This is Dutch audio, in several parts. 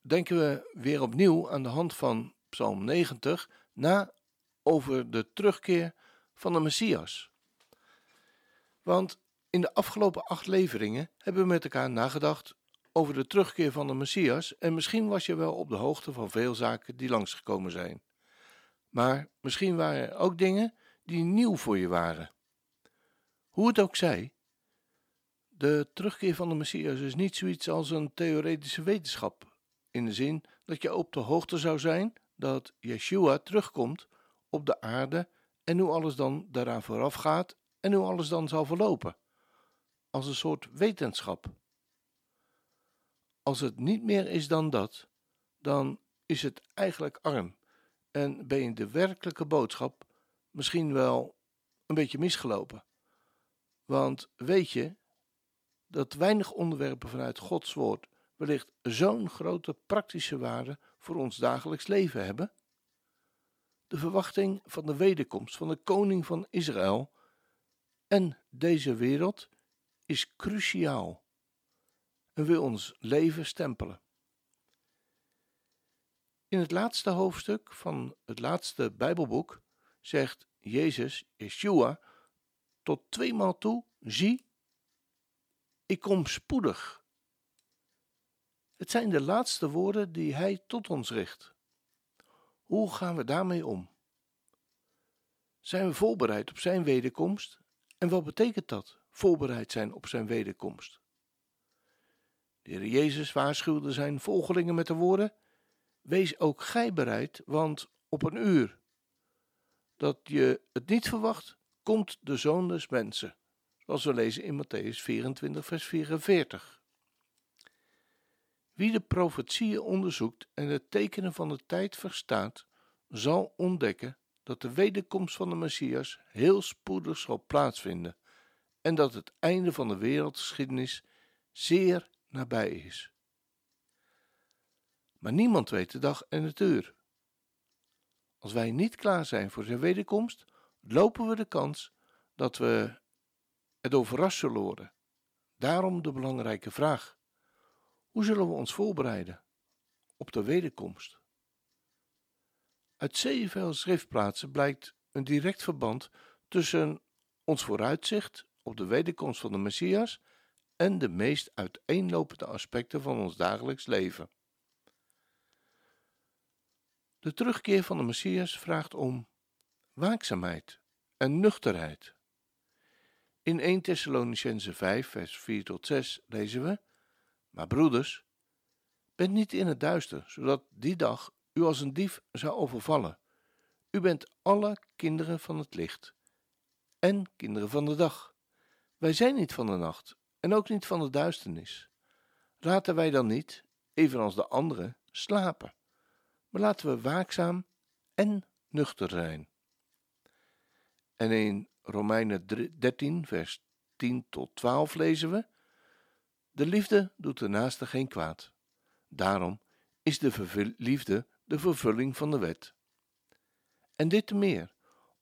denken we weer opnieuw aan de hand van Psalm 90 na over de terugkeer van de Messias. Want in de afgelopen acht leveringen hebben we met elkaar nagedacht over de terugkeer van de Messias en misschien was je wel op de hoogte van veel zaken die langsgekomen zijn. Maar misschien waren er ook dingen die nieuw voor je waren. Hoe het ook zij, de terugkeer van de Messias is niet zoiets als een theoretische wetenschap, in de zin dat je op de hoogte zou zijn dat Yeshua terugkomt op de aarde en hoe alles dan daaraan vooraf gaat en hoe alles dan zal verlopen, als een soort wetenschap. Als het niet meer is dan dat, dan is het eigenlijk arm en ben je de werkelijke boodschap misschien wel een beetje misgelopen. Want weet je dat weinig onderwerpen vanuit Gods woord wellicht zo'n grote praktische waarde voor ons dagelijks leven hebben? De verwachting van de wederkomst van de koning van Israël en deze wereld is cruciaal en wil ons leven stempelen. In het laatste hoofdstuk van het laatste Bijbelboek zegt Jezus, Yeshua, tot tweemaal toe: Zie, ik kom spoedig. Het zijn de laatste woorden die Hij tot ons richt. Hoe gaan we daarmee om? Zijn we voorbereid op Zijn wederkomst? En wat betekent dat, voorbereid zijn op Zijn wederkomst? De Heer Jezus waarschuwde zijn volgelingen met de woorden: Wees ook gij bereid, want op een uur dat je het niet verwacht, komt de zoon des mensen. Zoals we lezen in Matthäus 24, vers 44. Wie de profetieën onderzoekt en de tekenen van de tijd verstaat, zal ontdekken dat de wederkomst van de Messias heel spoedig zal plaatsvinden en dat het einde van de wereldgeschiedenis zeer nabij is. Maar niemand weet de dag en het uur. Als wij niet klaar zijn voor zijn wederkomst, lopen we de kans dat we het overrast zullen worden. Daarom de belangrijke vraag: hoe zullen we ons voorbereiden op de wederkomst? Uit zevenveel schriftplaatsen blijkt een direct verband tussen ons vooruitzicht op de wederkomst van de Messias en de meest uiteenlopende aspecten van ons dagelijks leven. De terugkeer van de Messias vraagt om waakzaamheid en nuchterheid. In 1 Thessalonicense 5, vers 4 tot 6 lezen we: Maar broeders, bent niet in het duister, zodat die dag u als een dief zou overvallen. U bent alle kinderen van het licht en kinderen van de dag. Wij zijn niet van de nacht en ook niet van de duisternis. Laten wij dan niet, evenals de anderen, slapen, maar laten we waakzaam en nuchter zijn. En in Romeinen 13, vers 10 tot 12 lezen we: De liefde doet de naaste geen kwaad. Daarom is de liefde de vervulling van de wet. En dit te meer,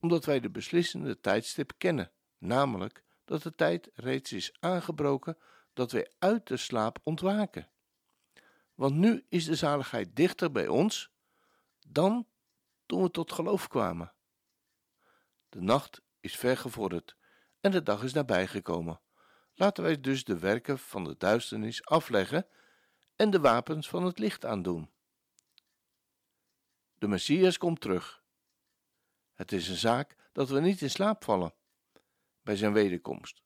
omdat wij de beslissende tijdstip kennen, namelijk dat de tijd reeds is aangebroken dat wij uit de slaap ontwaken. Want nu is de zaligheid dichter bij ons dan toen we tot geloof kwamen. De nacht is vergevorderd en de dag is nabijgekomen. Laten wij dus de werken van de duisternis afleggen en de wapens van het licht aandoen. De Messias komt terug. Het is een zaak dat we niet in slaap vallen bij zijn wederkomst.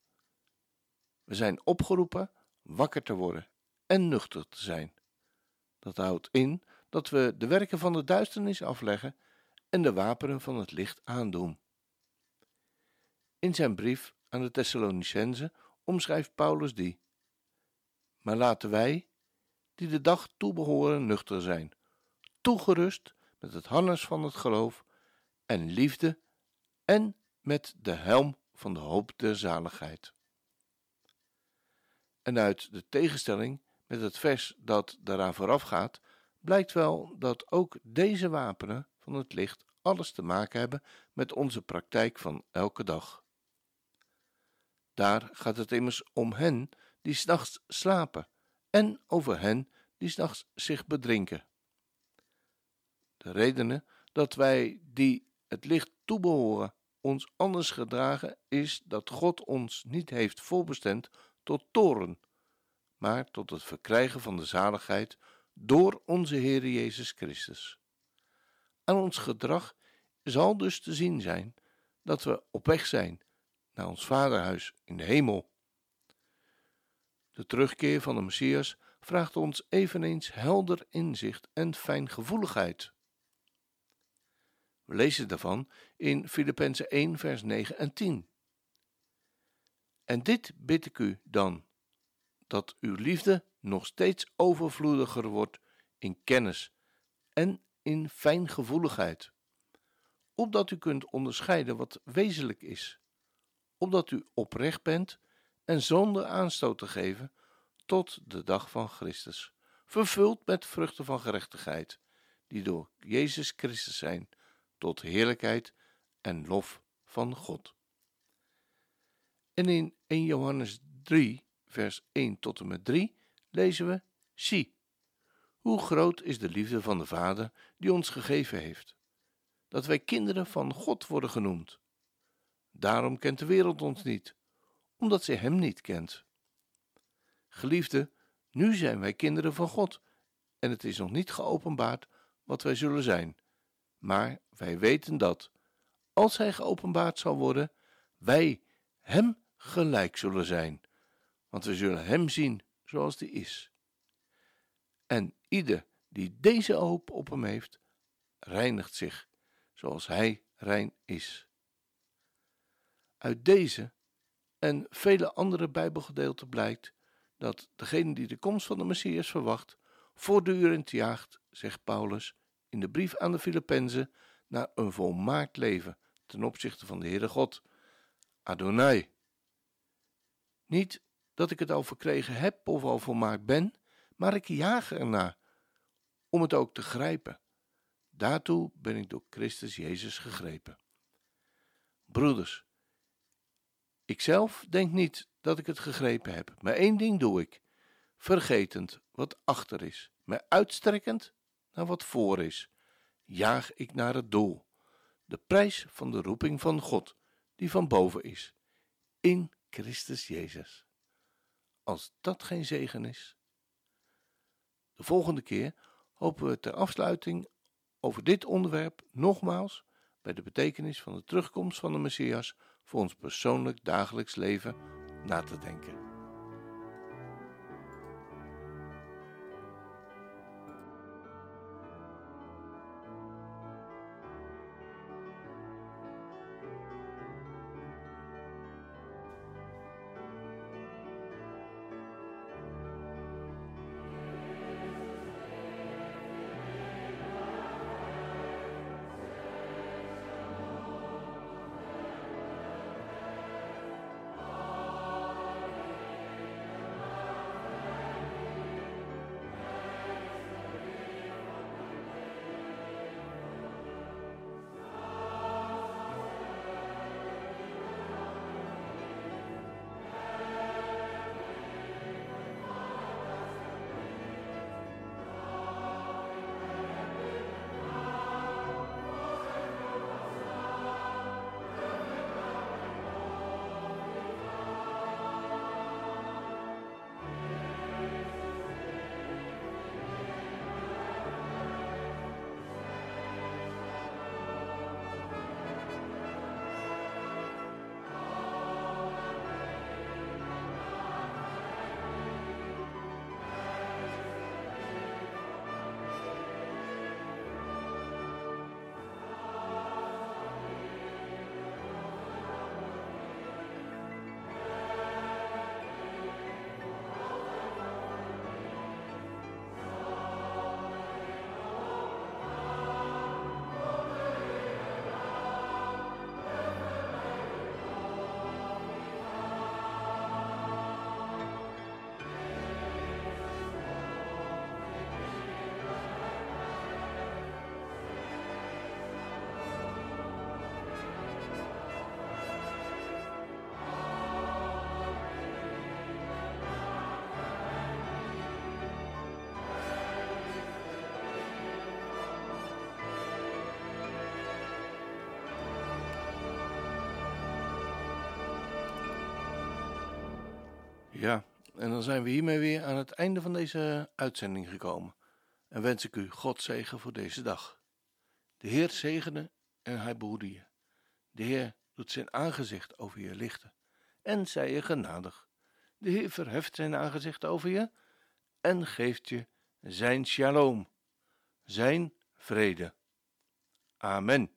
We zijn opgeroepen wakker te worden en nuchter te zijn. Dat houdt in dat we de werken van de duisternis afleggen en de wapenen van het licht aandoen. In zijn brief aan de Thessalonicenzen omschrijft Paulus die. Maar laten wij, die de dag toebehoren, nuchter zijn, toegerust met het harnas van het geloof en liefde en met de helm van de hoop der zaligheid. En uit de tegenstelling met het vers dat daaraan vooraf gaat, blijkt wel dat ook deze wapenen van het licht alles te maken hebben met onze praktijk van elke dag. Daar gaat het immers om hen die s'nachts slapen en over hen die s'nachts zich bedrinken. De redenen dat wij die het licht toebehoren ons anders gedragen is dat God ons niet heeft voorbestemd tot toren, maar tot het verkrijgen van de zaligheid door onze Heer Jezus Christus. Aan ons gedrag zal dus te zien zijn dat we op weg zijn naar ons Vaderhuis in de hemel. De terugkeer van de Messias vraagt ons eveneens helder inzicht en fijngevoeligheid. We lezen daarvan in Filippenzen 1, vers 9 en 10. En dit bid ik u dan, dat uw liefde nog steeds overvloediger wordt in kennis en in fijngevoeligheid, opdat u kunt onderscheiden wat wezenlijk is, opdat u oprecht bent en zonder aanstoot te geven tot de dag van Christus, vervuld met vruchten van gerechtigheid, die door Jezus Christus zijn, tot heerlijkheid en lof van God. En in 1 Johannes 3, vers 1 tot en met 3 lezen we: Zie, hoe groot is de liefde van de Vader die ons gegeven heeft, dat wij kinderen van God worden genoemd. Daarom kent de wereld ons niet, omdat zij Hem niet kent. Geliefde, nu zijn wij kinderen van God, en het is nog niet geopenbaard wat wij zullen zijn. Maar wij weten dat, als Hij geopenbaard zal worden, wij Hem gelijk zullen zijn, want we zullen Hem zien zoals die is. En ieder die deze hoop op Hem heeft, reinigt zich zoals Hij rein is. Uit deze en vele andere Bijbelgedeelten blijkt dat degene die de komst van de Messias verwacht, voortdurend jaagt, zegt Paulus in de brief aan de Filippenzen, naar een volmaakt leven ten opzichte van de Heere God, Adonai. Niet dat ik het al verkregen heb of al volmaakt ben, maar ik jaag ernaar om het ook te grijpen. Daartoe ben ik door Christus Jezus gegrepen. Broeders, ikzelf denk niet dat ik het gegrepen heb, maar één ding doe ik, vergetend wat achter is, mij uitstrekkend naar wat voor is, jaag ik naar het doel, de prijs van de roeping van God, die van boven is, in Christus Jezus. Als dat geen zegen is. De volgende keer hopen we ter afsluiting over dit onderwerp nogmaals bij de betekenis van de terugkomst van de Messias voor ons persoonlijk dagelijks leven na te denken. Ja, en dan zijn we hiermee weer aan het einde van deze uitzending gekomen. En wens ik u God zegen voor deze dag. De Heer zegene en hij behoede je. De Heer doet zijn aangezicht over je lichten en zij je genadig. De Heer verheft zijn aangezicht over je en geeft je zijn shalom, zijn vrede. Amen.